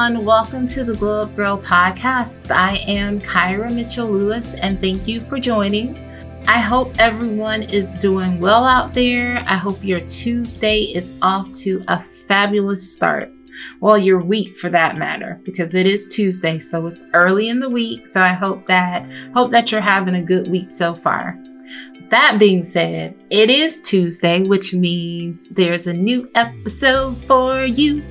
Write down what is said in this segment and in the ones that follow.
everyone. Welcome to the Glow Up Girl podcast. I am Kyra Mitchell Lewis, and thank you for joining. I hope everyone is doing well out there. I hope your Tuesday is off to a fabulous start. Well, your week for that matter, because it is Tuesday, so it's early in the week. So I hope that hope that you're having a good week so far. That being said, it is Tuesday, which means there's a new episode for you.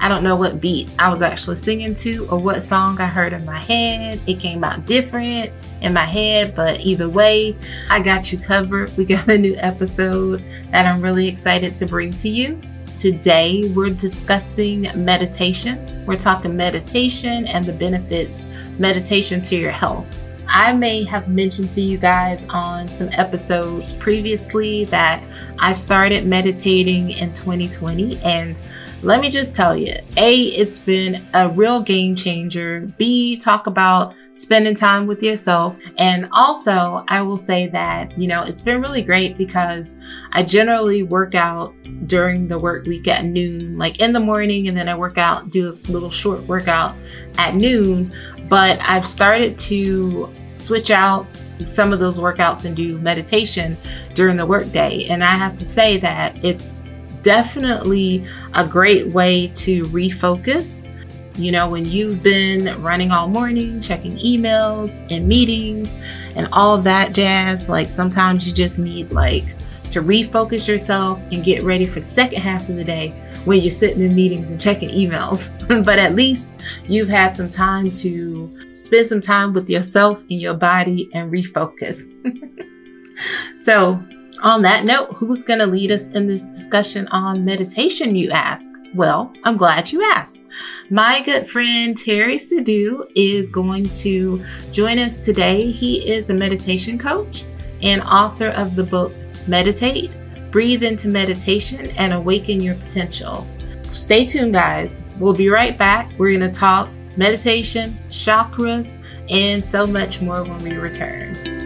I don't know what beat I was actually singing to or what song I heard in my head. It came out different in my head, but either way, I got you covered. We got a new episode that I'm really excited to bring to you. Today, we're discussing meditation. We're talking meditation and the benefits meditation to your health. I may have mentioned to you guys on some episodes previously that I started meditating in 2020 and let me just tell you, A, it's been a real game changer. B, talk about spending time with yourself. And also, I will say that, you know, it's been really great because I generally work out during the work week at noon, like in the morning, and then I work out, do a little short workout at noon. But I've started to switch out some of those workouts and do meditation during the workday. And I have to say that it's definitely a great way to refocus. You know, when you've been running all morning, checking emails and meetings and all that jazz, like sometimes you just need like to refocus yourself and get ready for the second half of the day when you're sitting in meetings and checking emails. but at least you've had some time to spend some time with yourself and your body and refocus. so on that note, who's going to lead us in this discussion on meditation, you ask? Well, I'm glad you asked. My good friend Terry Sidhu is going to join us today. He is a meditation coach and author of the book Meditate, Breathe into Meditation, and Awaken Your Potential. Stay tuned, guys. We'll be right back. We're going to talk meditation, chakras, and so much more when we return.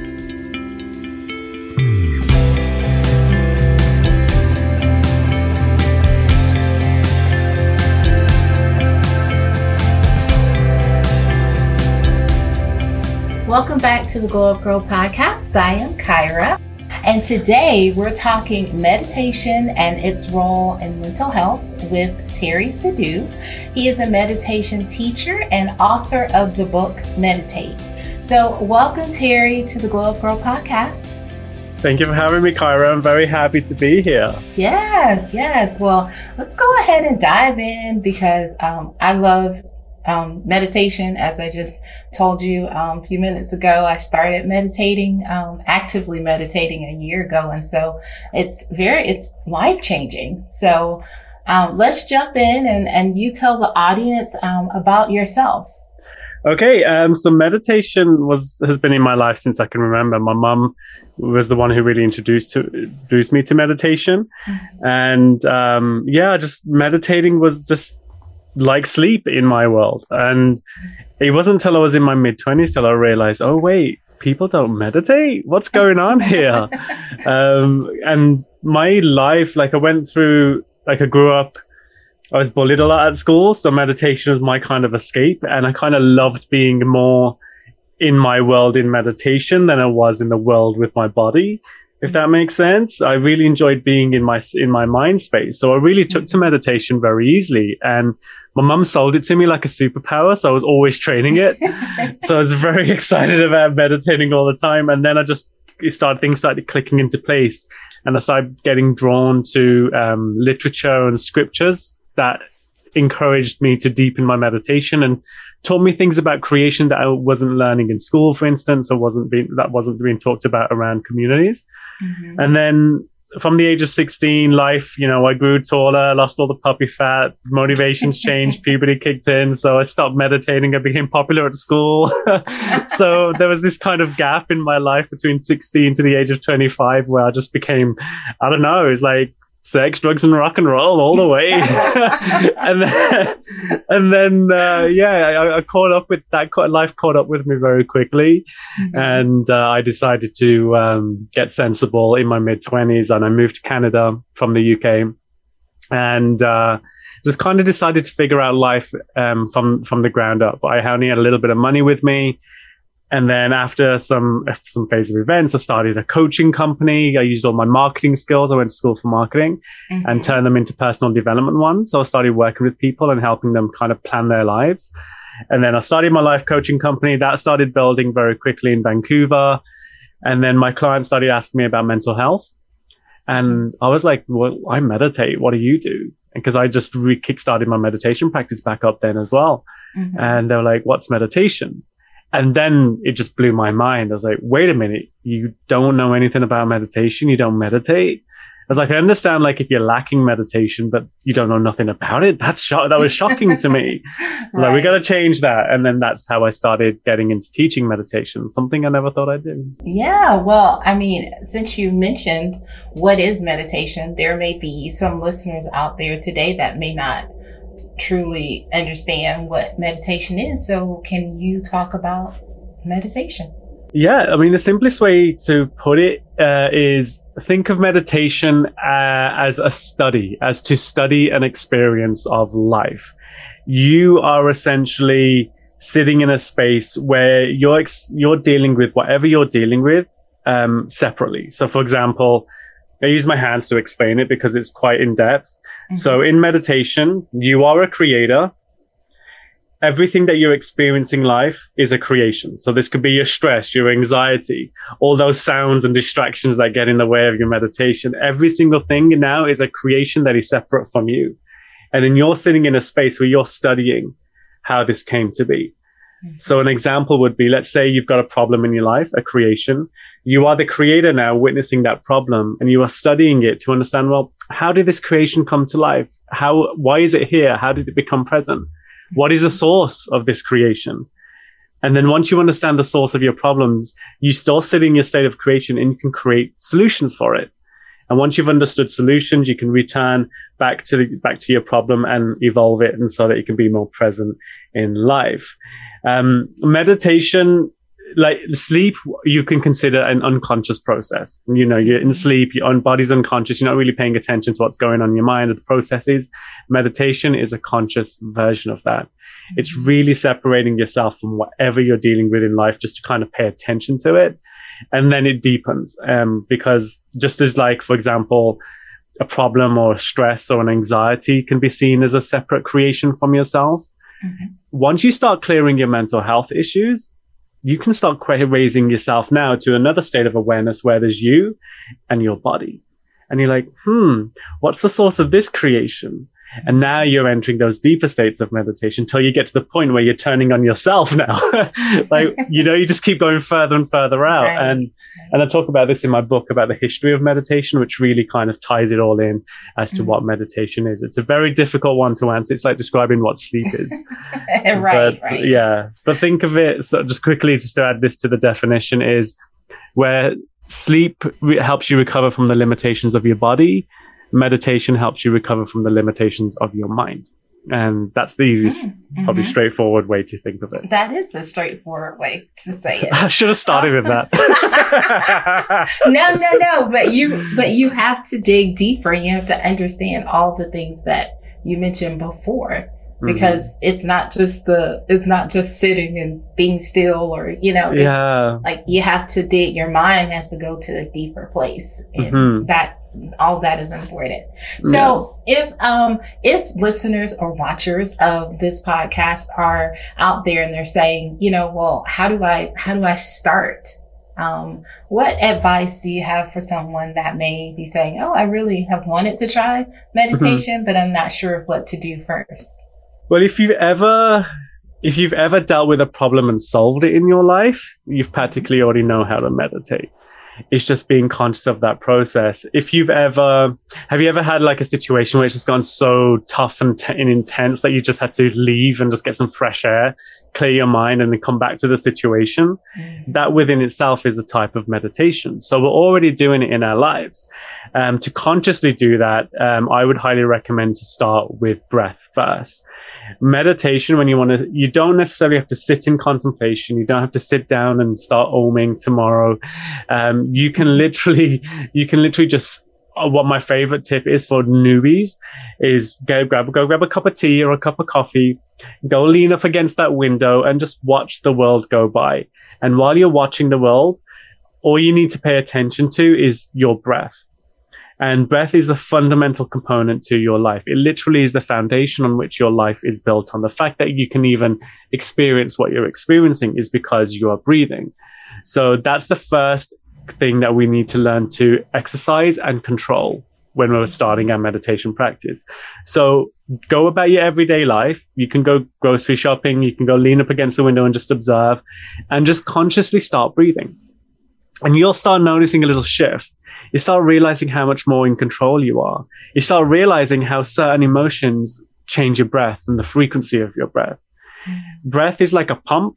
Welcome back to the Glow Up Girl podcast. I am Kyra, and today we're talking meditation and its role in mental health with Terry Sidhu. He is a meditation teacher and author of the book Meditate. So, welcome, Terry, to the Glow Up Girl podcast. Thank you for having me, Kyra. I'm very happy to be here. Yes, yes. Well, let's go ahead and dive in because um, I love um, meditation, as I just told you um, a few minutes ago, I started meditating, um, actively meditating a year ago. And so it's very, it's life changing. So um, let's jump in and, and you tell the audience um, about yourself. Okay, um, so meditation was has been in my life since I can remember. My mum was the one who really introduced to, introduced me to meditation, mm-hmm. and um, yeah, just meditating was just like sleep in my world. And it wasn't until I was in my mid 20s till I realized, oh, wait, people don't meditate? What's going on here? um, and my life, like I went through, like I grew up, I was bullied a lot at school. So meditation was my kind of escape. And I kind of loved being more in my world in meditation than I was in the world with my body if that makes sense. I really enjoyed being in my in my mind space, so I really took to meditation very easily. And my mum sold it to me like a superpower. So I was always training it. so I was very excited about meditating all the time. And then I just started, things started clicking into place and I started getting drawn to um, literature and scriptures that encouraged me to deepen my meditation and taught me things about creation that I wasn't learning in school, for instance, or wasn't being, that wasn't being talked about around communities. Mm-hmm. And then from the age of 16, life, you know, I grew taller, lost all the puppy fat, motivations changed, puberty kicked in. So I stopped meditating. I became popular at school. so there was this kind of gap in my life between 16 to the age of 25 where I just became, I don't know, it's like sex, drugs, and rock and roll all the way. and then, and then uh, yeah, I, I, caught up with that. Life caught up with me very quickly, mm-hmm. and uh, I decided to um, get sensible in my mid twenties, and I moved to Canada from the UK, and. Uh, just kind of decided to figure out life um, from from the ground up. I only had a little bit of money with me. And then after some some phase of events, I started a coaching company. I used all my marketing skills. I went to school for marketing mm-hmm. and turned them into personal development ones. So I started working with people and helping them kind of plan their lives. And then I started my life coaching company. That started building very quickly in Vancouver. And then my clients started asking me about mental health. And I was like, well, I meditate. What do you do? Because I just re kickstarted my meditation practice back up then as well. Mm-hmm. And they were like, what's meditation? And then it just blew my mind. I was like, wait a minute, you don't know anything about meditation. You don't meditate. I was like, I understand, like, if you're lacking meditation, but you don't know nothing about it. That's sho- that was shocking to me. So right. like, we got to change that. And then that's how I started getting into teaching meditation, something I never thought I'd do. Yeah. Well, I mean, since you mentioned what is meditation, there may be some listeners out there today that may not truly understand what meditation is. So, can you talk about meditation? Yeah, I mean, the simplest way to put it uh, is think of meditation uh, as a study, as to study an experience of life. You are essentially sitting in a space where you're ex- you're dealing with whatever you're dealing with um, separately. So, for example, I use my hands to explain it because it's quite in depth. So in meditation, you are a creator. Everything that you're experiencing life is a creation. So this could be your stress, your anxiety, all those sounds and distractions that get in the way of your meditation. Every single thing now is a creation that is separate from you. And then you're sitting in a space where you're studying how this came to be. So an example would be, let's say you've got a problem in your life, a creation. You are the creator now witnessing that problem and you are studying it to understand, well, how did this creation come to life? How, why is it here? How did it become present? What is the source of this creation? And then once you understand the source of your problems, you still sit in your state of creation and you can create solutions for it. And once you've understood solutions, you can return back to the, back to your problem and evolve it, and so that you can be more present in life. Um, meditation, like sleep, you can consider an unconscious process. You know, you're in sleep, your own body's unconscious. You're not really paying attention to what's going on in your mind or the processes. Meditation is a conscious version of that. It's really separating yourself from whatever you're dealing with in life just to kind of pay attention to it. And then it deepens. Um, because just as like, for example, a problem or stress or an anxiety can be seen as a separate creation from yourself. Mm-hmm. Once you start clearing your mental health issues, you can start raising yourself now to another state of awareness where there's you and your body. And you're like, hmm, what's the source of this creation? And now you're entering those deeper states of meditation until you get to the point where you're turning on yourself now. like, you know, you just keep going further and further out. Right. And, and I talk about this in my book about the history of meditation, which really kind of ties it all in as to mm what meditation is. It's a very difficult one to answer. It's like describing what sleep is. right, but, right. Yeah. But think of it, so just quickly, just to add this to the definition is where sleep re- helps you recover from the limitations of your body meditation helps you recover from the limitations of your mind. And that's the easiest, mm-hmm. probably straightforward way to think of it. That is a straightforward way to say it. I should have started with that. no, no, no. But you, but you have to dig deeper. You have to understand all the things that you mentioned before mm-hmm. because mm-hmm. it's not just the it's not just sitting and being still or you know yeah. like you have to dig your mind has to go to a deeper place and mm-hmm. that all that is important. So yeah. if um if listeners or watchers of this podcast are out there and they're saying, you know, well, how do I how do I start? Um, what advice do you have for someone that may be saying, "Oh, I really have wanted to try meditation, mm-hmm. but I'm not sure of what to do first? Well, if you've ever if you've ever dealt with a problem and solved it in your life, you've practically already know how to meditate it's just being conscious of that process. If you've ever, have you ever had like a situation where it's just gone so tough and, t- and intense that you just had to leave and just get some fresh air, clear your mind and then come back to the situation? Mm. That within itself is a type of meditation. So we're already doing it in our lives. Um, to consciously do that, um, I would highly recommend to start with breath first meditation when you want to you don't necessarily have to sit in contemplation you don't have to sit down and start oming tomorrow um, you can literally you can literally just uh, what my favorite tip is for newbies is go grab go grab a cup of tea or a cup of coffee, go lean up against that window and just watch the world go by. And while you're watching the world, all you need to pay attention to is your breath. And breath is the fundamental component to your life. It literally is the foundation on which your life is built on. The fact that you can even experience what you're experiencing is because you are breathing. So that's the first thing that we need to learn to exercise and control when we're starting our meditation practice. So go about your everyday life. You can go grocery shopping. You can go lean up against the window and just observe and just consciously start breathing. And you'll start noticing a little shift. You start realizing how much more in control you are. You start realizing how certain emotions change your breath and the frequency of your breath. Mm. Breath is like a pump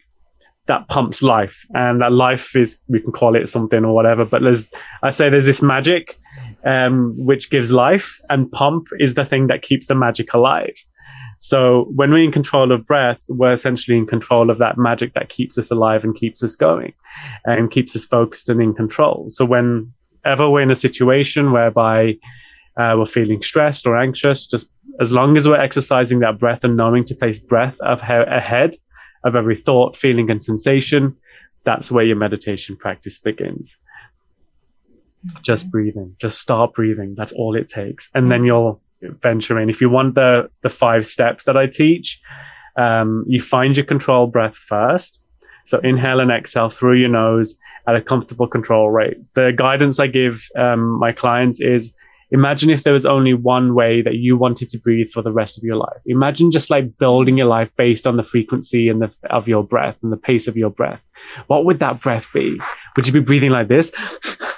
that pumps life and that life is we can call it something or whatever but there's i say there's this magic um, which gives life and pump is the thing that keeps the magic alive so when we're in control of breath we're essentially in control of that magic that keeps us alive and keeps us going and keeps us focused and in control so whenever we're in a situation whereby uh, we're feeling stressed or anxious just as long as we're exercising that breath and knowing to place breath ahead of every thought, feeling, and sensation, that's where your meditation practice begins. Okay. Just breathing, just start breathing. That's all it takes. And then you'll venture in. If you want the, the five steps that I teach, um, you find your control breath first. So inhale and exhale through your nose at a comfortable control rate. The guidance I give um, my clients is imagine if there was only one way that you wanted to breathe for the rest of your life. Imagine just like building your life based on the frequency and the, of your breath and the pace of your breath. What would that breath be? Would you be breathing like this?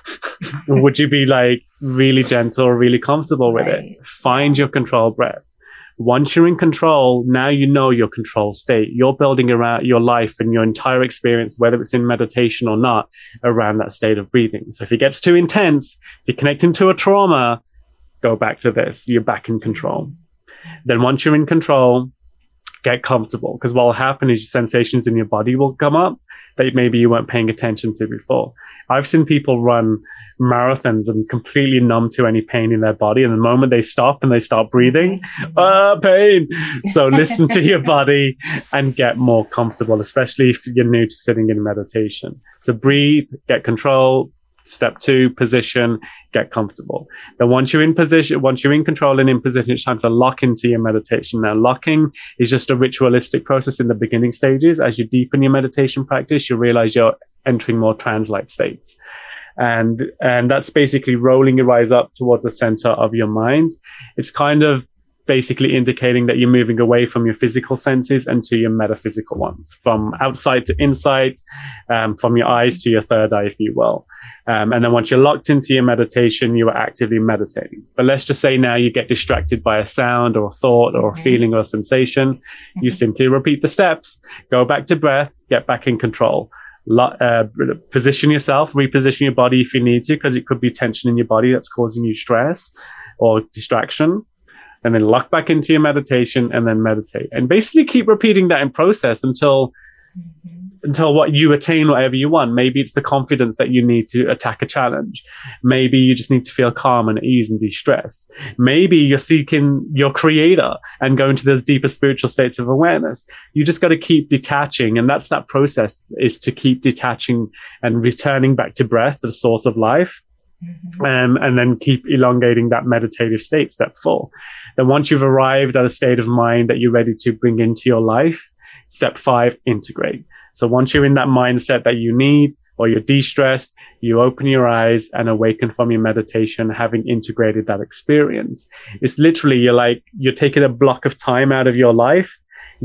would you be like really gentle or really comfortable with right. it? Find your control breath. Once you're in control, now you know your control state. You're building around your life and your entire experience, whether it's in meditation or not, around that state of breathing. So if it gets too intense, if you're connecting to a trauma, go back to this. You're back in control. Then once you're in control, get comfortable because what will happen is your sensations in your body will come up that maybe you weren't paying attention to before. I've seen people run marathons and completely numb to any pain in their body. And the moment they stop and they start breathing, ah, pain. So listen to your body and get more comfortable, especially if you're new to sitting in meditation. So breathe, get control, Step two, position, get comfortable. Then once you're in position, once you're in control and in position, it's time to lock into your meditation. Now, locking is just a ritualistic process in the beginning stages. As you deepen your meditation practice, you realize you're entering more trance-like states. And, and that's basically rolling your eyes up towards the center of your mind. It's kind of basically indicating that you're moving away from your physical senses and to your metaphysical ones, from outside to inside, um, from your eyes to your third eye, if you will. Um, and then once you're locked into your meditation, you are actively meditating. But let's just say now you get distracted by a sound or a thought or a mm-hmm. feeling or a sensation. Mm-hmm. You simply repeat the steps, go back to breath, get back in control. Uh, position yourself, reposition your body if you need to, because it could be tension in your body that's causing you stress or distraction and then lock back into your meditation and then meditate. And basically keep repeating that in process until mm-hmm. until what you attain whatever you want. Maybe it's the confidence that you need to attack a challenge. Maybe you just need to feel calm and ease and de-stress. Maybe you're seeking your creator and going to those deeper spiritual states of awareness. You just got to keep detaching and that's that process is to keep detaching and returning back to breath the source of life Mm-hmm. Um, and then keep elongating that meditative state, step four. Then once you've arrived at a state of mind that you're ready to bring into your life, step five, integrate. So once you're in that mindset that you need or you're de-stressed, you open your eyes and awaken from your meditation, having integrated that experience. It's literally, you're like, you're taking a block of time out of your life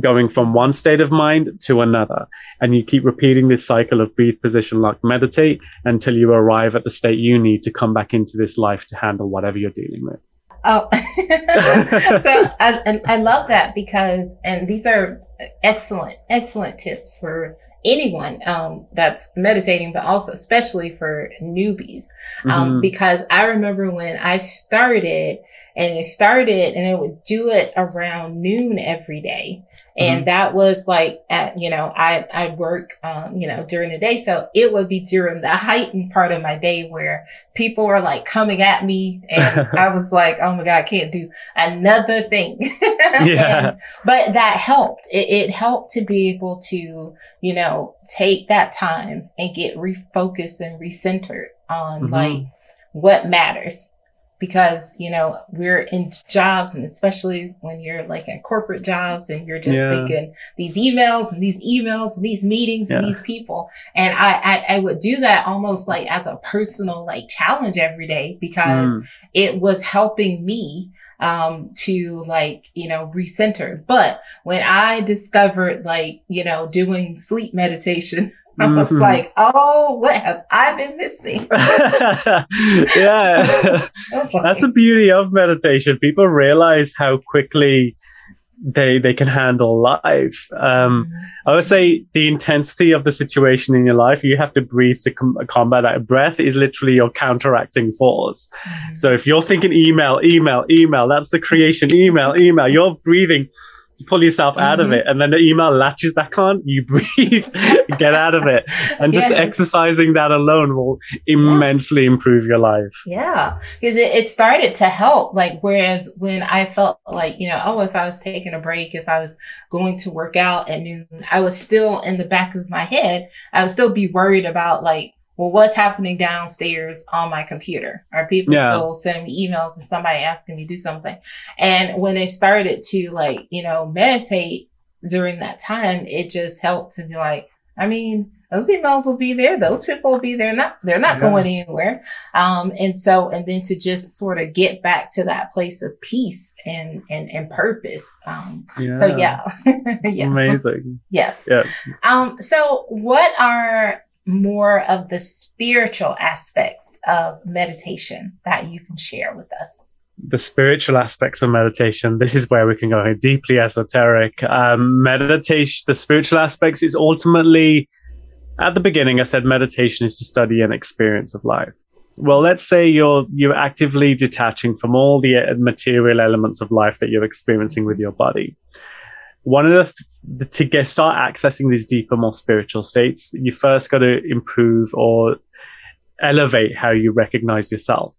going from one state of mind to another. And you keep repeating this cycle of breathe, position, lock, meditate until you arrive at the state you need to come back into this life to handle whatever you're dealing with. Oh, so I, I love that because, and these are excellent, excellent tips for anyone um, that's meditating, but also especially for newbies. Um, mm-hmm. Because I remember when I started and it started and I would do it around noon every day. And Mhm. that was like at, you know, I, I work, um, you know, during the day. So it would be during the heightened part of my day where people were like coming at me and I was like, oh my God, I can't do another thing. Yeah. And- but that helped. It, it helped to be able to, you know, take that time and get refocused and recentered on Mhm. like what matters. Because, you know, we're in jobs and especially when you're like in corporate jobs and you're just Yeah. thinking these emails and these emails and these meetings and these people. And I, I, I would do that almost like as a personal like challenge every day because Mm. it was helping me um to like you know recenter but when i discovered like you know doing sleep meditation i was Mhm. like oh what have i been missing yeah. Like, That's the beauty of meditation. People realize how quickly they they can handle life. Um, I would say the intensity of the situation in your life, you have to breathe to com- combat that. Breath is literally your counteracting force. Mhm. So if you're thinking email, email, email, that's the creation. Email, email. You're breathing to pull yourself out of Mhm. it, and then the email latches back on. You breathe, get out of it, and just Yes. exercising that alone will immensely improve your life. Yeah, because it, it started to help. Like, whereas when I felt like, you know, oh, if I was taking a break, if I was going to work out at noon, I was still in the back of my head, I would still be worried about like, well, what's happening downstairs on my computer? Are people Yeah. still sending me emails and somebody asking me to do something? And when I started to like, you know, meditate during that time, it just helped to be like, I mean, those emails will be there. Those people will be there. Not, they're not Yeah. going anywhere. Um, and so, and then to just sort of get back to that place of peace and, and, and purpose. Um, so yeah. yeah. Amazing. Yes. Yeah. Um, so what are more of the spiritual aspects of meditation that you can share with us? the spiritual aspects of meditation. This is where we can go deeply esoteric. Um, meditation the spiritual aspects is ultimately at the beginning i said meditation is to study an experience of life. Well let's say you're you're actively detaching from all the uh, material elements of life that you're experiencing with your body one of the, to get start accessing these deeper more spiritual states you first got to improve or elevate how you recognize yourself.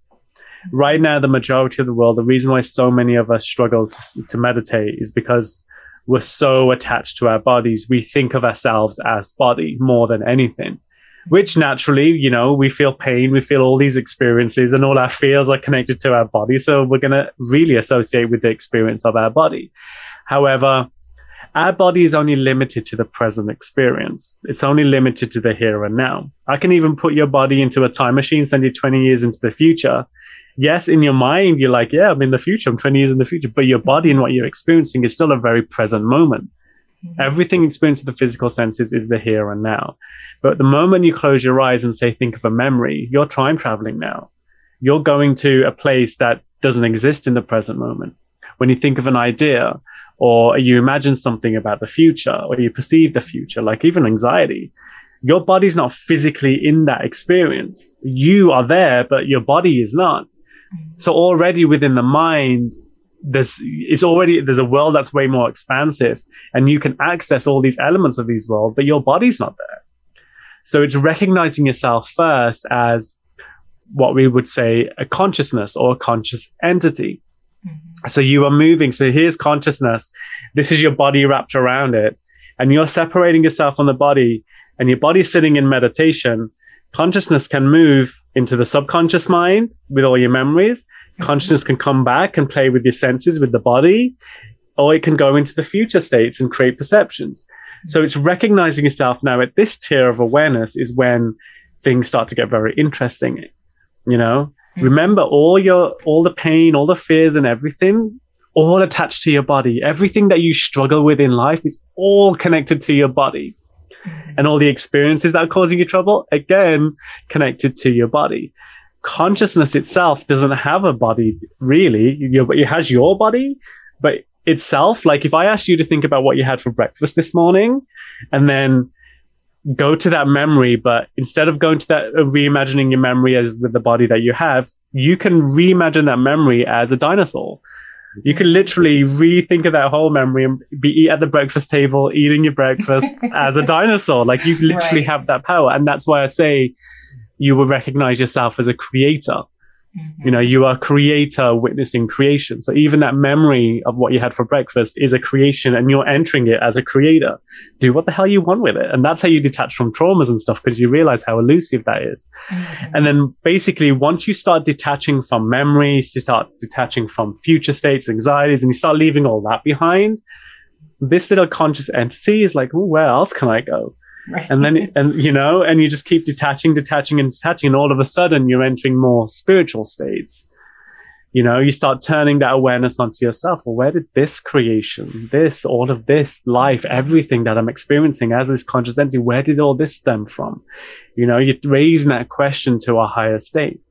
Right now the majority of the world the reason why so many of us struggle to, to meditate is because we're so attached to our bodies. We think of ourselves as body more than anything which naturally you know we feel pain we feel all these experiences and all our fears are connected to our body. So we're going to really associate with the experience of our body. However our body is only limited to the present experience. It's only limited to the here and now. I can even put your body into a time machine, send you 20 years into the future. Yes, in your mind, you're like, yeah, I'm in the future. I'm 20 years in the future. But your body and what you're experiencing is still a very present moment. Mm-hmm. Everything experienced with the physical senses is the here and now. But the moment you close your eyes and say, think of a memory, you're time traveling now. You're going to a place that doesn't exist in the present moment. When you think of an idea, or you imagine something about the future or you perceive the future, like even anxiety, your body's not physically in that experience. You are there, but your body is not. So already within the mind, there's, it's already, there's a world that's way more expansive and you can access all these elements of these world, but your body's not there. So it's recognizing yourself first as what we would say a consciousness or a conscious entity. Mm-hmm. So you are moving. So here's consciousness. This is your body wrapped around it. And you're separating yourself from the body and your body's sitting in meditation. Consciousness can move into the subconscious mind with all your memories. Mm-hmm. Consciousness can come back and play with your senses with the body, or it can go into the future states and create perceptions. Mm-hmm. So it's recognizing yourself now at this tier of awareness is when things start to get very interesting. You know, Mm. remember all your all the pain all the fears and everything all attached to your body. Everything that you struggle with in life is all connected to your body. Mm. And all the experiences that are causing you trouble again connected to your body. Consciousness itself doesn't have a body really. You it has your body but itself like if i asked you to think about what you had for breakfast this morning and then go to that memory, but instead of going to that, uh, reimagining your memory as with the body that you have, you can reimagine that memory as a dinosaur You can literally rethink of that whole memory and be at the breakfast table, eating your breakfast as a dinosaur. Like you literally right. have that power. And that's why I say you will recognize yourself as a creator Mm-hmm. You know, you are a creator witnessing creation. So even that memory of what you had for breakfast is a creation and you're entering it as a creator. Do what the hell you want with it. And that's how you detach from traumas and stuff because you realize how elusive that is. Mm-hmm. And then basically once you start detaching from memories, you start detaching from future states, anxieties, and you start leaving all that behind, this little conscious entity is like, where else can I go? Right. And then, and you know, and you just keep detaching, detaching, and detaching, and all of a sudden you're entering more spiritual states. You know, you start turning that awareness onto yourself. Well, where did this creation, this, all of this life, everything that I'm experiencing as this conscious entity, where did all this stem from? You know, you're raising that question to a higher state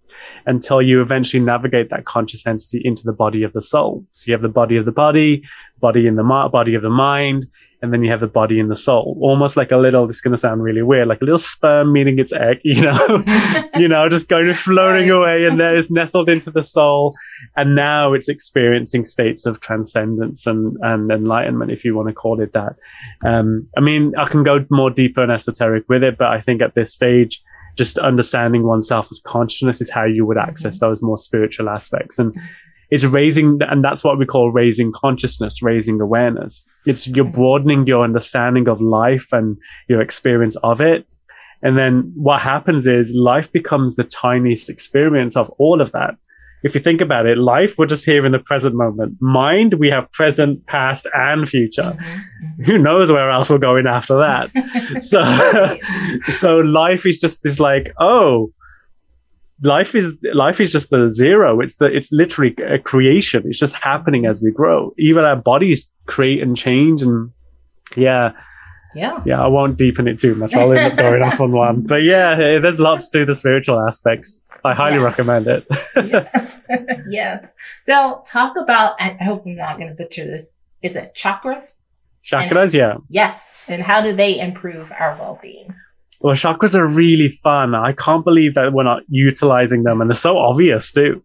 until you eventually navigate that conscious entity into the body of the soul. So you have the body of the body, body in the body of the mind, and then you have the body and the soul, almost like a little. This is going to sound really weird, like a little sperm meeting its egg, you know, you know, just going floating away, and there is nestled into the soul, and now it's experiencing states of transcendence and and enlightenment, if you want to call it that. Um, I mean, I can go more deeper and esoteric with it, but I think at this stage, just understanding oneself as consciousness is how you would access mm-hmm. those more spiritual aspects and it's raising, and that's what we call raising consciousness, raising awareness. It's you're broadening your understanding of life and your experience of it. And then what happens is life becomes the tiniest experience of all of that. If you think about it, life, we're just here in the present moment. Mind, we have present, past, and future. Mm-hmm, mm-hmm. Who knows where else we're going after that? so, so life is just this like, oh, life is life is just the zero. It's the it's literally a creation. It's just happening as we grow. Even our bodies create and change and yeah. Yeah. Yeah i won't deepen it too much. I'll end up going off on one. But yeah there's lots to the spiritual aspects. I highly yes. recommend it. Yes. So talk about i hope i'm not going to butcher this. Is it chakras? Chakras and, yeah yes. And how do they improve our well-being well, chakras are really fun. I can't believe that we're not utilizing them, and they're so obvious too.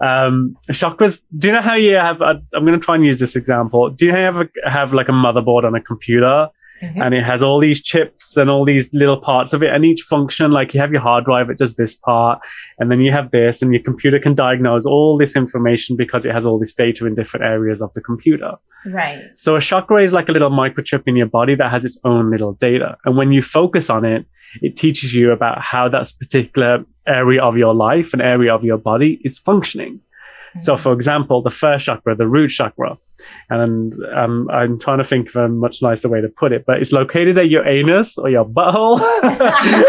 Um, chakras. Do you know how you have? i am going to try and use this example. Do you have a, have like a motherboard on a computer, Mm-hmm. And it has all these chips and all these little parts of it. And each function, like you have your hard drive, it does this part. And then you have this, and your computer can diagnose all this information because it has all this data in different areas of the computer. Right. So a chakra is like a little microchip in your body that has its own little data. And when you focus on it, it teaches you about how that particular area of your life and area of your body is functioning. Mm-hmm. So, for example, the first chakra, the root chakra, and um, I'm trying to think of a much nicer way to put it, but it's located at your anus or your butthole.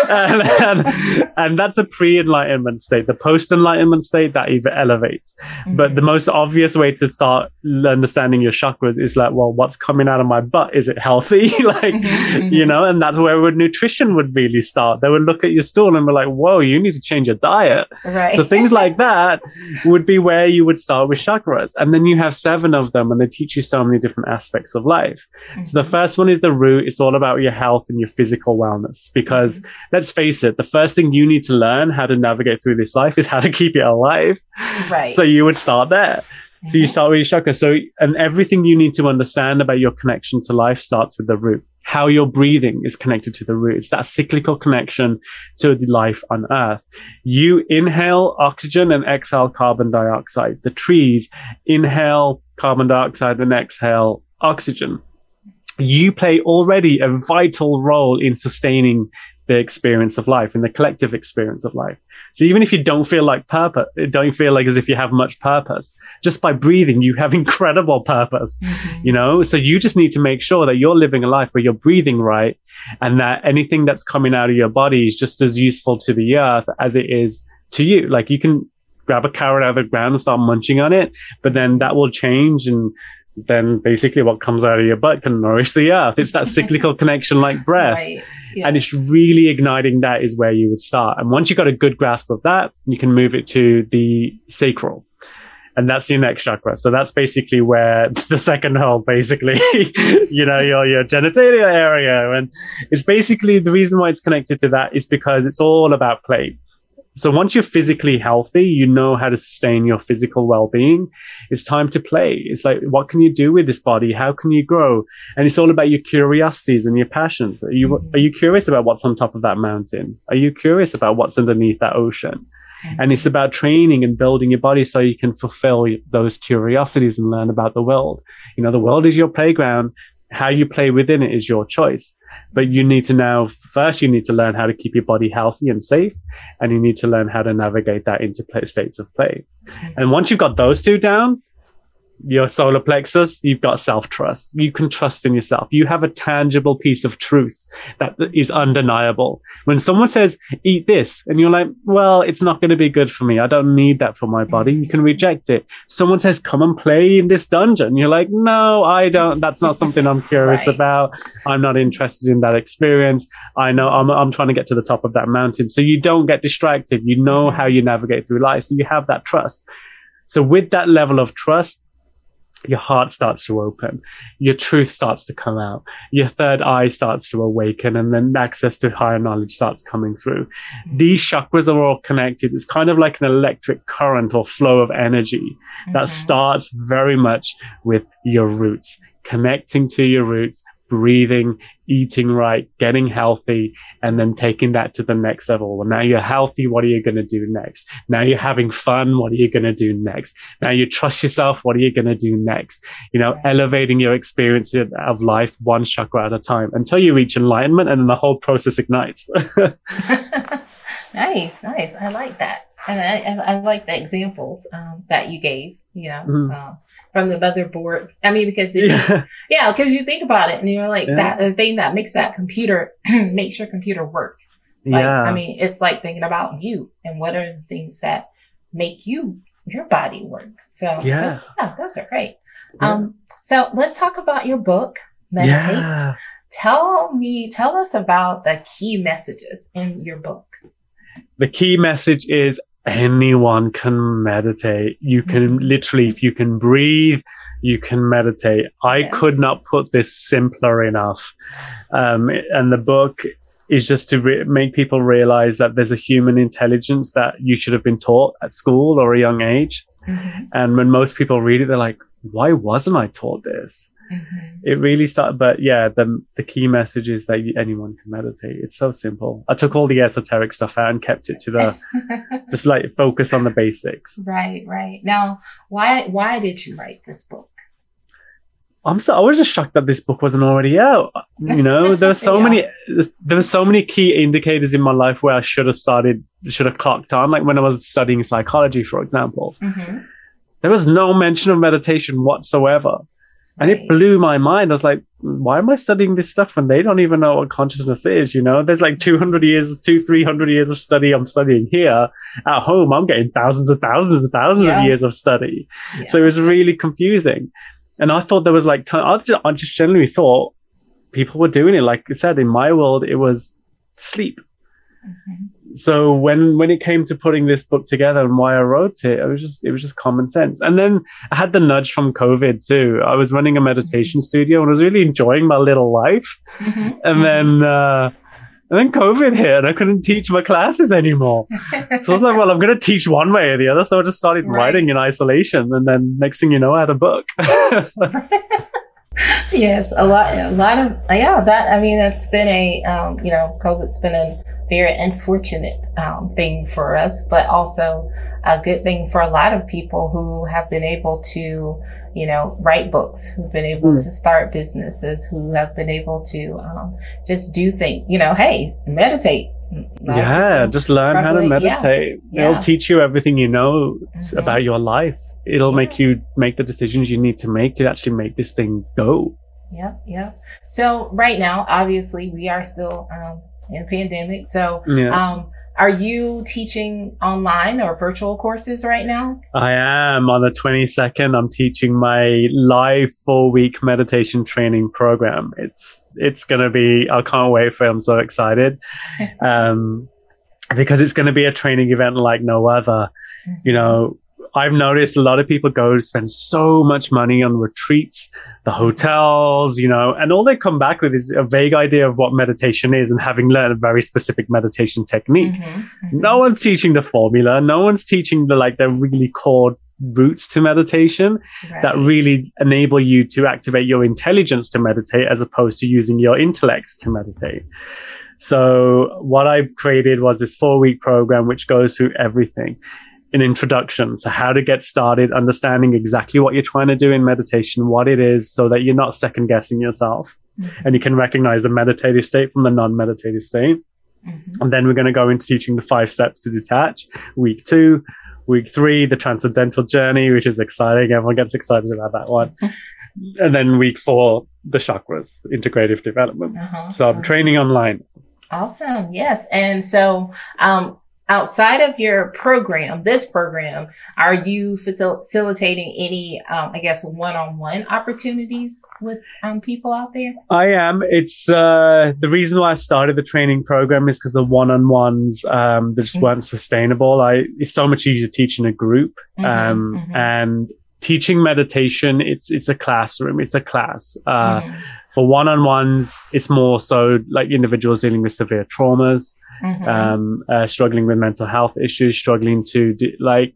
and, and, and, that's a pre enlightenment state. The post enlightenment state that even elevates. Mm-hmm. But the most obvious way to start understanding your chakras is like, well, what's coming out of my butt? Is it healthy? like, mm-hmm. you know, and that's where nutrition would really start. They would look at your stool and be like, whoa, you need to change your diet. Right. So things like that would be where you would start with chakras. And then you have seven of them and they teach you so many different aspects of life. Mm-hmm. So the mm-hmm. first one is the root. It's all about your health and your physical wellness. Because mm-hmm. let's face it, the first thing you need to learn how to navigate through this life is how to keep it alive. Right. So you would start there. So you mm-hmm. start with your chakra. So, and everything you need to understand about your connection to life starts with the root how your breathing is connected to the roots, that cyclical connection to the life on earth. You inhale oxygen and exhale carbon dioxide. The trees inhale carbon dioxide and exhale oxygen. You play already a vital role in sustaining the experience of life and the collective experience of life. So even if you don't feel like purpose, don't feel like as if you have much purpose, just by breathing, you have incredible purpose, mm-hmm. you know? So you just need to make sure that you're living a life where you're breathing right and that anything that's coming out of your body is just as useful to the earth as it is to you. Like you can grab a carrot out of the ground and start munching on it, but then that will change and then basically what comes out of your butt can nourish the earth. It's that cyclical connection like breath. Right. Yeah. And it's really igniting that is where you would start. And once you've got a good grasp of that, you can move it to the sacral. And that's your next chakra. So that's basically where the second hole, basically, you know, your, your genitalia area. And it's basically the reason why it's connected to that is because it's all about play So once you're physically healthy, you know how to sustain your physical well-being. It's time to play. It's like, what can you do with this body? How can you grow? And it's all about your curiosities and your passions. Are you, mm-hmm. are you curious about what's on top of that mountain? Are you curious about what's underneath that ocean? Mm-hmm. And it's about training and building your body so you can fulfill those curiosities and learn about the world. You know, the world is your playground. How you play within it is your choice. But you need to now, first, you need to learn how to keep your body healthy and safe. And you need to learn how to navigate that into play, states of play. Mm-hmm. And once you've got those two down, your solar plexus, you've got self trust. You can trust in yourself. You have a tangible piece of truth that is undeniable. When someone says, eat this, and you're like, well, it's not going to be good for me. I don't need that for my body. You can reject it. Someone says, come and play in this dungeon. You're like, no, I don't. That's not something I'm curious right. about. I'm not interested in that experience. I know I'm, I'm trying to get to the top of that mountain. So you don't get distracted. You know how you navigate through life. So you have that trust. So with that level of trust, your heart starts to open, your truth starts to come out, your third eye starts to awaken, and then access to higher knowledge starts coming through. Mm-hmm. These chakras are all connected. It's kind of like an electric current or flow of energy mm-hmm. that starts very much with your roots, connecting to your roots, breathing, eating right, getting healthy, and then taking that to the next level. Well, now you're healthy. What are you going to do next? Now you're having fun. What are you going to do next? Now you trust yourself. What are you going to do next? You know, elevating your experience of life one chakra at a time until you reach enlightenment and then the whole process ignites. nice, nice. I like that. And I, I like the examples um, that you gave you know, mm-hmm. um, from the motherboard. I mean, because it, yeah, because you think about it and you're like yeah. that, the thing that makes that computer, makes your computer work. Like, yeah. I mean, it's like thinking about you and what are the things that make you, your body work. So yeah, those, yeah, those are great. Yeah. Um, so let's talk about your book, Meditate. Yeah. Tell me, tell us about the key messages in your book. The key message is anyone can meditate. You can mm-hmm. literally, if you can breathe, you can meditate. I yes. could not put this simpler enough. Um, and the book is just to re- make people realize that there's a human intelligence that you should have been taught at school or a young age. Mm-hmm. And when most people read it, they're like, why wasn't I taught this? Mm-hmm. It really started, but yeah, the the key message is that anyone can meditate. It's so simple. I took all the esoteric stuff out and kept it to the just like focus on the basics. Right, right. Now, why why did you write this book? I'm so I was just shocked that this book wasn't already out. You know, there were so yeah. many there were so many key indicators in my life where I should have started should have clocked on, like when I was studying psychology, for example. Mm-hmm. There was no mention of meditation whatsoever. And it blew my mind. I was like, why am I studying this stuff when they don't even know what consciousness is? You know, there's like 200 years, two, 300 years of study I'm studying here. At home, I'm getting thousands and thousands and thousands yeah. of years of study. Yeah. So it was really confusing. And I thought there was like, t- I just, I just generally thought people were doing it. Like I said, in my world, it was sleep. Mm-hmm so when when it came to putting this book together and why I wrote it, it was just it was just common sense. And then I had the nudge from COVID too. I was running a meditation mm-hmm. studio and I was really enjoying my little life. Mm-hmm. And then uh, and then COVID hit and I couldn't teach my classes anymore. so I was like, well, I'm going to teach one way or the other. So I just started right. writing in isolation. And then next thing you know, I had a book. yes, a lot, a lot of, yeah, that, I mean, that's been a, um, you know, COVID's been a very unfortunate um, thing for us, but also a good thing for a lot of people who have been able to, you know, write books, who've been able mm. to start businesses, who have been able to um, just do things. You know, hey, meditate. yeah, just learn probably, how to meditate. Yeah, It'll teach you everything you know mm-hmm. about your life. It'll yes. make you make the decisions you need to make to actually make this thing go. Yep, yep. So right now, obviously, we are still um, in pandemic. So, yeah. um, are you teaching online or virtual courses right now? I am. On the 22nd, I'm teaching my live four week meditation training program. It's, it's going to be, I can't wait for it. I'm so excited. um, because it's going to be a training event like no other. You know, I've noticed a lot of people go spend so much money on retreats, the hotels, you know, and all they come back with is a vague idea of what meditation is and having learned a very specific meditation technique. Mhm, mhm. No one's teaching the formula. No one's teaching the like the really core roots to meditation that really enable you to activate your intelligence to meditate as opposed to using your intellect to meditate. So what I created was this four week program which goes through everything. An introduction, so how to get started, understanding exactly what you're trying to do in meditation, what it is, so that you're not second guessing yourself, Mhm, and you can recognize the meditative state from the non-meditative state. mhm. And then we're going to go into teaching the five steps to detach. Week two, week three, the transcendental journey, which is exciting. Everyone gets excited about that one. and then week four, the chakras, integrative development. Uh-huh, So I'm uh-huh. training online. Awesome. Yes. And so, um, outside of your program, this program, are you facilitating any, um, I guess, one-on-one opportunities with um, people out there? I am. It's uh, the reason why I started the training program is because the one-on-ones um, they just Mhm. weren't sustainable. I it's so much easier to teach in a group. Mhm, um, mhm, and teaching meditation it's it's a classroom it's a class uh, mhm, for one-on-ones it's more so like individuals dealing with severe traumas mhm. um, uh, struggling with mental health issues struggling to do, like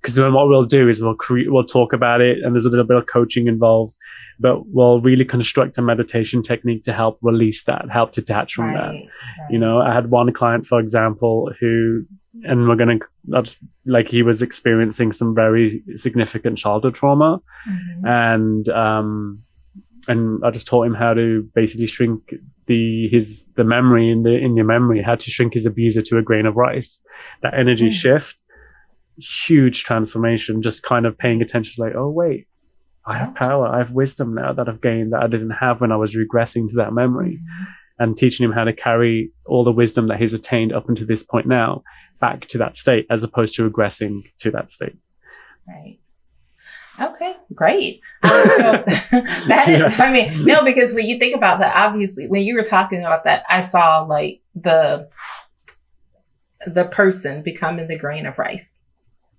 because then what we'll do is we'll create we'll talk about it and there's a little bit of coaching involved but we'll really construct a meditation technique to help release that help detach from that Right, you know i had one client for example who and we're gonna I'll like he was experiencing some very significant childhood trauma Mhm. and um and i just taught him how to basically shrink the his the memory in the in your memory how to shrink his abuser to a grain of rice that energy Mm. shift huge transformation just kind of paying attention to like oh wait i have power i have wisdom now that i've gained that i didn't have when i was regressing to that memory Mhm. and teaching him how to carry all the wisdom that he's attained up until this point now back to that state as opposed to regressing to that state. Right. Okay, great. Um, so that is, I mean, no, because when you think about that, obviously, when you were talking about that, I saw like the the person becoming the grain of rice.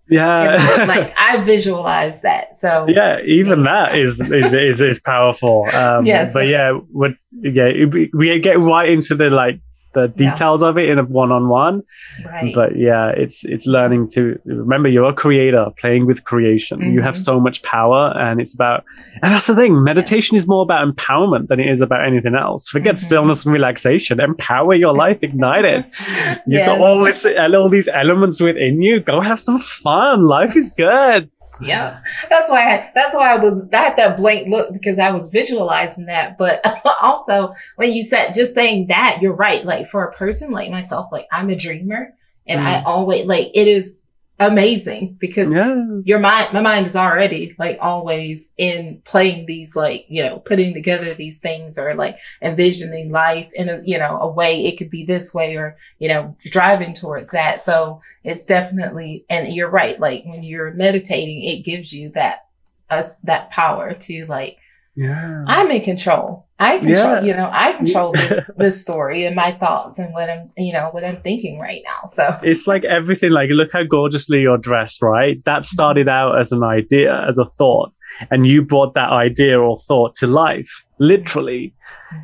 You Yeah. know, like I visualized that. So yeah, even that is is is, is powerful. Um, Yes. but yeah, what yeah, we get right into the like the Yeah. details of it in a one-on-one. right. But yeah, it's it's learning to remember you're a creator playing with creation. You have Mhm. so much power, and it's about and that's the thing. Meditation is more about empowerment than it is about anything else. Forget Mhm. stillness and relaxation. Empower your life, ignite it. You've Yes. got all this, all these elements within you. Go have some fun. Life is good. Yeah, that's why I, that's why I was I had that blank look because I was visualizing that. But also when you said just saying that, you're right. Like for a person like myself, like I'm a dreamer, and I mm-hmm. always like it is amazing because Yeah, your mind, my mind is already like always in playing these like you know putting together these things or like envisioning life in a you know a way it could be this way or you know driving towards that. So it's definitely and you're right. Like when you're meditating, it gives you that us that power to like yeah. I'm in control. I control, Yeah. you know, I control this this story and my thoughts and what I'm you know what I'm thinking right now. So It's like everything. Like, look how gorgeously you're dressed, right? That mm-hmm. started out as an idea, as a thought, and you brought that idea or thought to life, literally.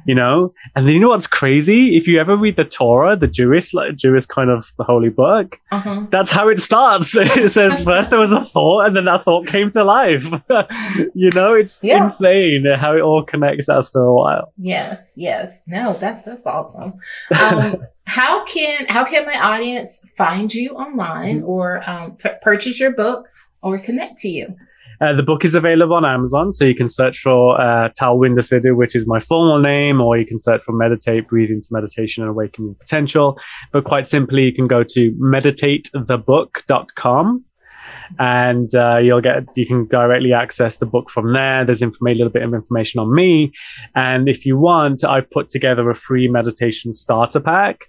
You know, and then you know what's crazy? If you ever read the Torah, the Jewish, like Jewish kind of the holy book, uh-huh. that's how it starts. it says first there was a thought, and then that thought came to life. you know, it's Yeah. insane how it all connects after a while. Yes, yes. No, that that's awesome. Um, how can how can my audience find you online or um, p- purchase your book or connect to you? Uh, the book is available on Amazon, so you can search for uh, Talwinder Sidhu, which is my formal name, or you can search for Meditate, Breathe into Meditation and Awaken Your Potential. But quite simply, you can go to meditatethebook.com and uh, you'll get you can directly access the book from there. There's a little bit of information on me, and if you want, I've put together a free meditation starter pack.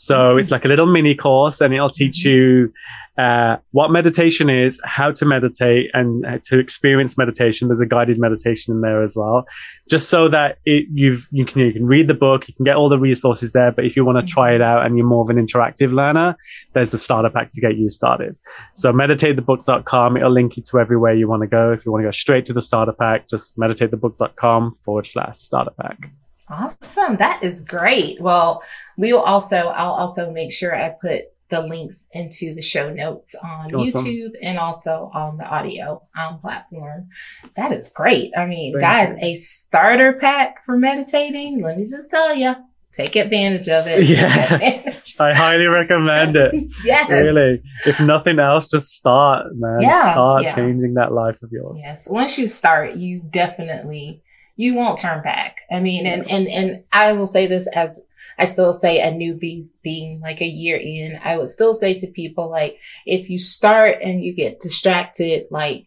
So it's like a little mini course and it'll teach you uh, what meditation is, how to meditate, and uh, to experience meditation. There's a guided meditation in there as well, just so that it, you've you can you can read the book, you can get all the resources there. But if you want to try it out and you're more of an interactive learner, there's the starter pack to get you started. So meditatethebook.com, it'll link you to everywhere you want to go. If you want to go straight to the starter pack, just meditatethebook.com forward slash starter pack. Awesome. That is great. Well, we will also, I'll also make sure I put the links into the show notes on awesome. YouTube and also on the audio um, platform. That is great. I mean, Thank guys, you. a starter pack for meditating. Let me just tell you, take advantage of it. Yeah. I highly recommend it. yes. Really. If nothing else, just start, man. Yeah. Start yeah. changing that life of yours. Yes. Once you start, you definitely you won't turn back. I mean, and, and, and I will say this as I still say a newbie being like a year in, I would still say to people, like, if you start and you get distracted, like,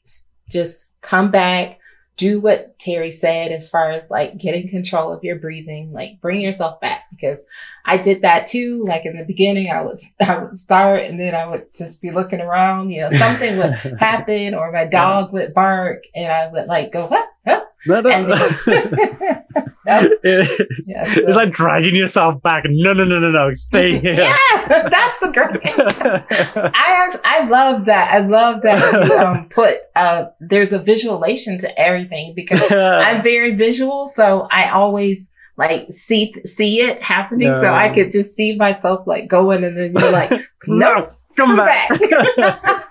just come back, do what Terry said as far as like getting control of your breathing, like bring yourself back because I did that too. Like in the beginning, I would, I would start and then I would just be looking around, you know, something would happen or my dog would bark and I would like go, what? Huh? No, no. And so, yeah, so. It's like dragging yourself back. No, no, no, no, no. Stay here. yeah, that's the great. I actually, I love that. I love that um, put, uh, there's a visualization to everything because I'm very visual. So I always, like see see it happening. No. So I could just see myself like going and then you're like, no, come, come back. back.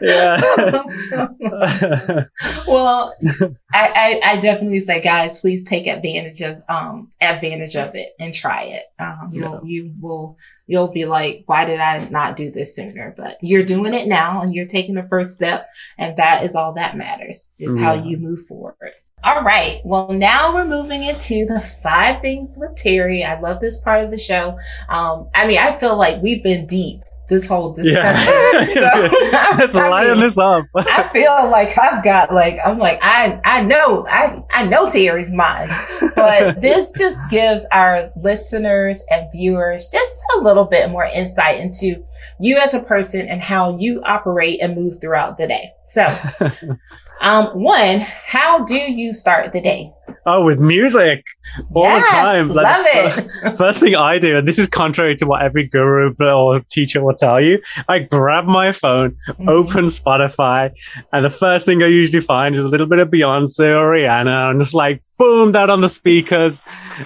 Yeah. well, I, I, I, definitely say, guys, please take advantage of um advantage of it and try it. Um, you'll you will you'll be like, why did I not do this sooner? But you're doing it now, and you're taking the first step, and that is all that matters. Is yeah. how you move forward. All right. Well, now we're moving into the five things with Terry. I love this part of the show. Um, I mean, I feel like we've been deep this whole discussion. Yeah. So, it's lining this up. I feel like I've got like I'm like I I know I I know Terry's mind, but this just gives our listeners and viewers just a little bit more insight into you as a person and how you operate and move throughout the day. So, um, one, how do you start the day? Oh, with music all yes, the time. Like, love it. First thing I do, and this is contrary to what every guru or teacher will tell you, I grab my phone, mm-hmm. open Spotify, and the first thing I usually find is a little bit of Beyonce or Rihanna, and just like boom, that on the speakers,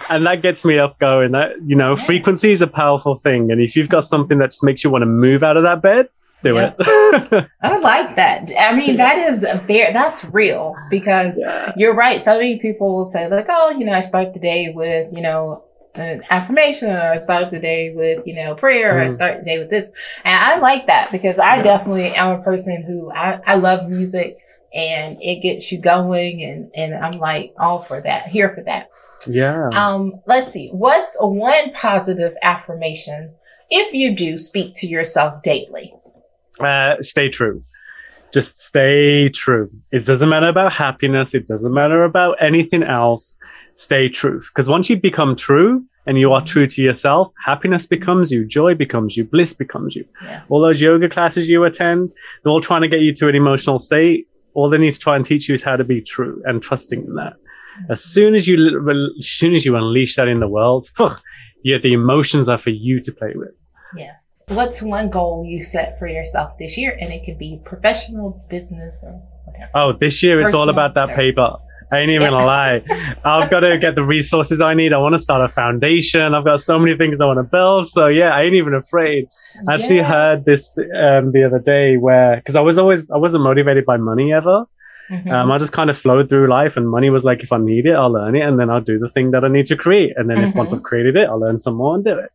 and that gets me up going. That you know, yes. frequency is a powerful thing, and if you've got something that just makes you want to move out of that bed, do yep. it. I like that. I mean, that is very, that's real because yeah. you're right. So many people will say like, oh, you know, I start the day with, you know, an affirmation or I start the day with, you know, prayer mm. or I mm-hmm. start the day with this. And I like that because I yeah. definitely am a person who I, I love music and it gets you going and, and I'm like all for that, here for that. Yeah. Um, let's see. What's one positive affirmation if you do speak to yourself daily? Uh, stay true. Just stay true. It doesn't matter about happiness. It doesn't matter about anything else. Stay true. Because once you become true and you are true to yourself, happiness becomes you, joy becomes you, bliss becomes you. Yes. All those yoga classes you attend, they're all trying to get you to an emotional state. All they need to try and teach you is how to be true and trusting in that. As soon as you, as soon as you unleash that in the world, yeah, the emotions are for you to play with. Yes. What's one goal you set for yourself this year? And it could be professional, business, or whatever. Oh, this year it's all about that paper. I ain't even gonna lie. I've got to get the resources I need. I want to start a foundation. I've got so many things I want to build. So yeah, I ain't even afraid. I actually yes. heard this um, the other day where, because I was always, I wasn't motivated by money ever. Mm-hmm. Um, I just kind of flowed through life and money was like, if I need it, I'll learn it and then I'll do the thing that I need to create. And then mm-hmm. if once I've created it, I'll learn some more and do it.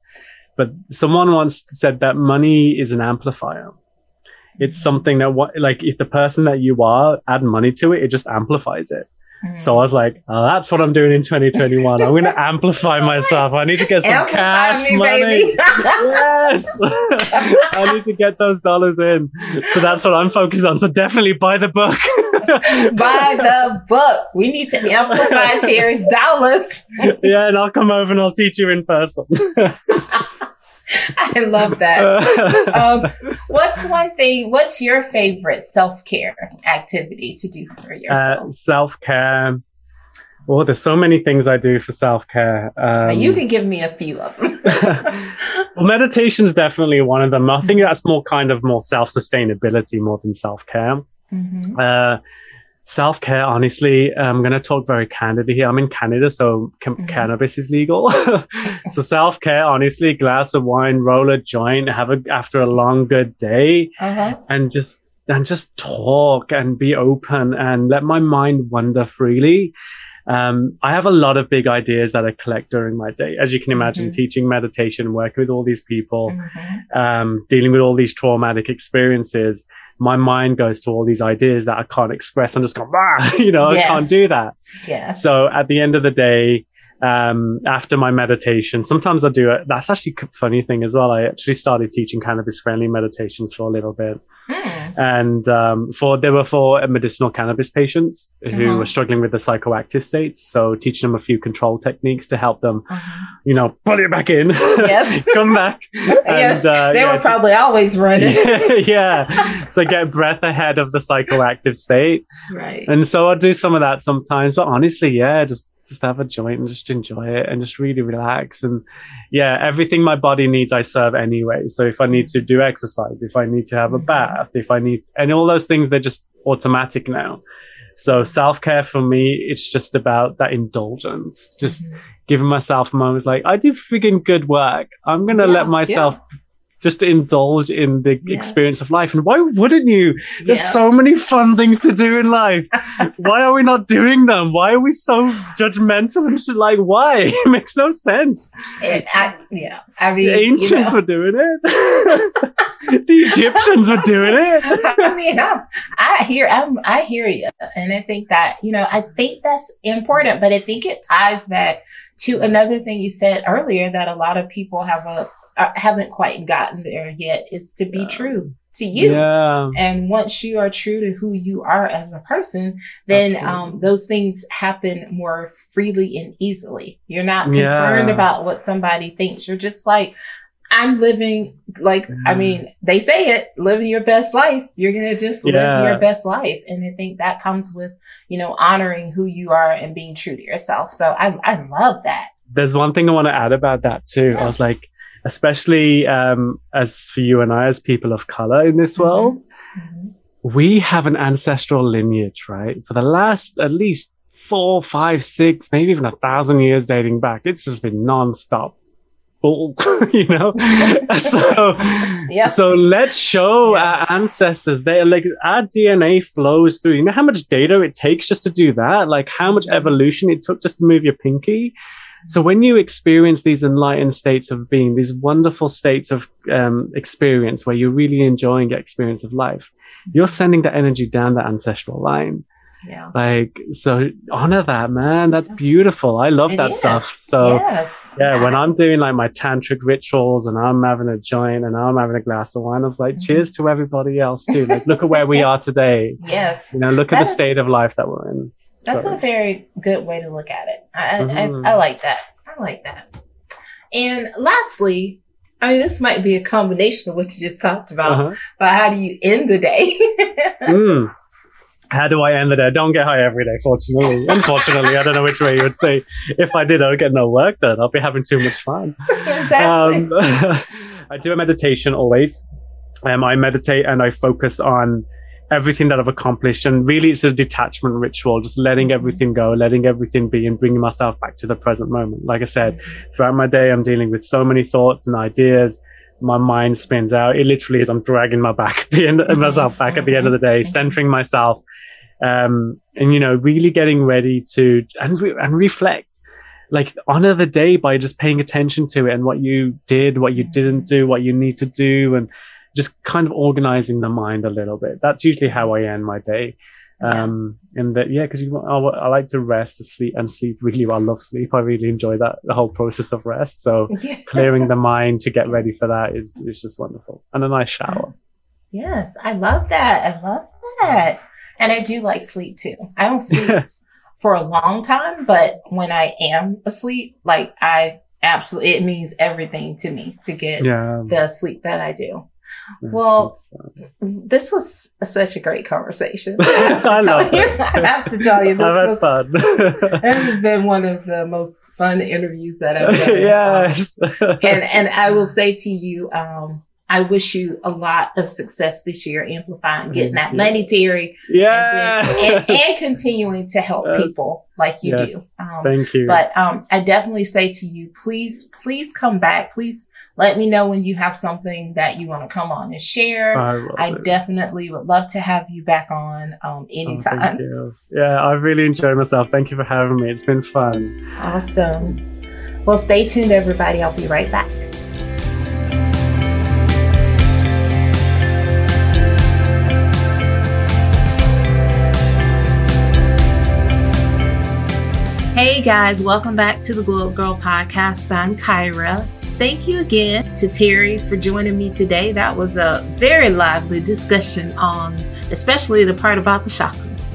But someone once said that money is an amplifier. It's something that what, like, if the person that you are add money to it, it just amplifies it. Mm. So I was like, oh, that's what I'm doing in 2021. I'm going to amplify myself. I need to get some amplify cash me, money. yes. I need to get those dollars in. So that's what I'm focused on. So definitely buy the book. buy the book. We need to amplify Terry's dollars. yeah. And I'll come over and I'll teach you in person. I love that. um, what's one thing? What's your favorite self care activity to do for yourself? Uh, self care. Well, there's so many things I do for self care. Um, you can give me a few of them. well, meditation is definitely one of them. I think that's more kind of more self sustainability more than self care. Mm-hmm. Uh, self care, honestly, I'm going to talk very candidly here. I'm in Canada, so mm-hmm. cannabis is legal. so self care, honestly, glass of wine, roll a joint, have a after a long good day, uh-huh. and just and just talk and be open and let my mind wander freely. Um, I have a lot of big ideas that I collect during my day. As you can imagine, mm-hmm. teaching meditation, working with all these people, mm-hmm. um, dealing with all these traumatic experiences my mind goes to all these ideas that I can't express. I'm just going, ah, you know, yes. I can't do that. Yes. So at the end of the day, um, after my meditation, sometimes I do it. That's actually a funny thing as well. I actually started teaching cannabis friendly meditations for a little bit. Mm. And um, for they were for medicinal cannabis patients who uh-huh. were struggling with the psychoactive states. So teaching them a few control techniques to help them, uh-huh. you know, pull it back in, yes, come back. and, uh, they yeah, were probably always running. yeah, so get breath ahead of the psychoactive state. Right. And so I do some of that sometimes, but honestly, yeah, just just have a joint and just enjoy it and just really relax. And yeah, everything my body needs, I serve anyway. So if I need to do exercise, if I need to have a mm-hmm. bath, if I need, and all those things, they're just automatic now. So self care for me, it's just about that indulgence, just mm-hmm. giving myself moments like I do freaking good work. I'm going to yeah, let myself yeah just to indulge in the yes. experience of life. And why wouldn't you? There's yes. so many fun things to do in life. why are we not doing them? Why are we so judgmental and just like, why? It makes no sense. It, I, yeah. I mean, the ancients you know. were doing it. the Egyptians were doing it. I mean, I'm, I hear, I'm, I hear you. And I think that, you know, I think that's important, but I think it ties back to another thing you said earlier that a lot of people have a haven't quite gotten there yet is to be yeah. true to you. Yeah. And once you are true to who you are as a person, then um, those things happen more freely and easily. You're not concerned yeah. about what somebody thinks. You're just like, I'm living like, I mean, they say it, living your best life. You're going to just live your best life. And I think that comes with, you know, honoring who you are and being true to yourself. So I, I love that. There's one thing I want to add about that too. I was like, especially um, as for you and I, as people of color in this mm-hmm. world, mm-hmm. we have an ancestral lineage, right? For the last at least four, five, six, maybe even a thousand years dating back, it's just been nonstop. Bull, you know, so yeah. so let's show yeah. our ancestors they like our DNA flows through. You know how much data it takes just to do that? Like how much mm-hmm. evolution it took just to move your pinky? So when you experience these enlightened states of being, these wonderful states of um, experience where you're really enjoying the experience of life, you're sending that energy down the ancestral line. Yeah. Like, so honor that, man. That's beautiful. I love it that is. stuff. So, yes. yeah, when I'm doing like my tantric rituals and I'm having a joint and I'm having a glass of wine, I was like, mm-hmm. cheers to everybody else too. Like, look at where we are today. Yes. You know, look at the state of life that we're in. That's a very good way to look at it. I, mm-hmm. I, I, like that. I like that. And lastly, I mean, this might be a combination of what you just talked about, uh-huh. but how do you end the day? mm. How do I end the day? I don't get high every day, fortunately. Unfortunately, I don't know which way you would say. If I did, I would get no work done. I'll be having too much fun. exactly. Um, I do a meditation always. Um, I meditate and I focus on everything that I've accomplished. And really, it's a detachment ritual, just letting everything go, letting everything be, and bringing myself back to the present moment. Like I said, throughout my day, I'm dealing with so many thoughts and ideas. My mind spins out. It literally is, I'm dragging my back the end myself back at the end of the day, centering myself. Um, and you know, really getting ready to and, re- and reflect like honor the day by just paying attention to it and what you did, what you didn't do, what you need to do, and just kind of organizing the mind a little bit. That's usually how I end my day. Um, and that, yeah, cause you, I, I, like to rest, to sleep and sleep really well. I love sleep. I really enjoy that, the whole process of rest. So clearing the mind to get ready for that is, is just wonderful. And a nice shower. Yes. I love that. I love that. And I do like sleep too. I don't sleep for a long time, but when I am asleep, like I absolutely, it means everything to me to get Yeah. the sleep that I do. Well, this was such a great conversation. I have to I tell love you. it. I have to tell you, this I've was fun. this has been one of the most fun interviews that I've done. yes. And and I will say to you, um, I wish you a lot of success this year, amplifying, getting that money, Terry, yeah. and, then, and, and continuing to help Yes. people like you Yes. do. Um, Thank you. but um, I definitely say to you, please, please come back. Please let me know when you have something that you want to come on and share. I, I definitely would love to have you back on um, Oh, anytime. you. Yeah, I've really enjoyed myself. Thank you for having me. It's been fun. awesome. Well, stay tuned, everybody. I'll be right back. Guys, welcome back to the Glow Up Girl podcast. I'm Kyra. Thank you again to Terry for joining me today. That was a very lively discussion on, especially the part about the chakras.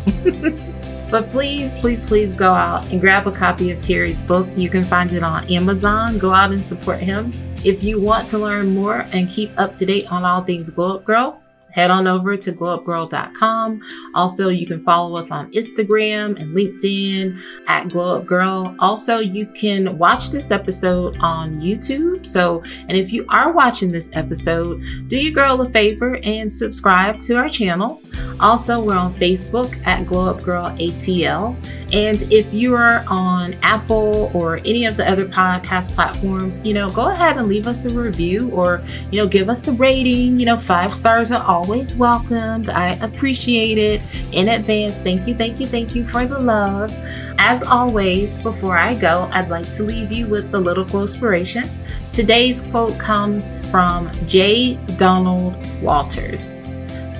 but please, please, please go out and grab a copy of Terry's book. You can find it on Amazon. Go out and support him. If you want to learn more and keep up to date on all things Glow Up Girl, head on over to globeGirl.com. Also, you can follow us on Instagram and LinkedIn at Glow Up Girl. Also, you can watch this episode on YouTube. So, and if you are watching this episode, do your girl a favor and subscribe to our channel. Also, we're on Facebook at Glow Up Girl ATL. And if you are on Apple or any of the other podcast platforms, you know, go ahead and leave us a review or, you know, give us a rating. You know, five stars are always welcomed. I appreciate it in advance. Thank you, thank you, thank you for the love. As always, before I go, I'd like to leave you with a little inspiration. Today's quote comes from J. Donald Walters.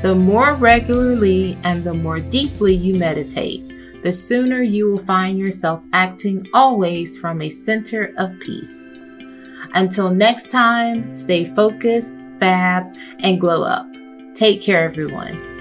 The more regularly and the more deeply you meditate, the sooner you will find yourself acting always from a center of peace. Until next time, stay focused, fab, and glow up. Take care, everyone.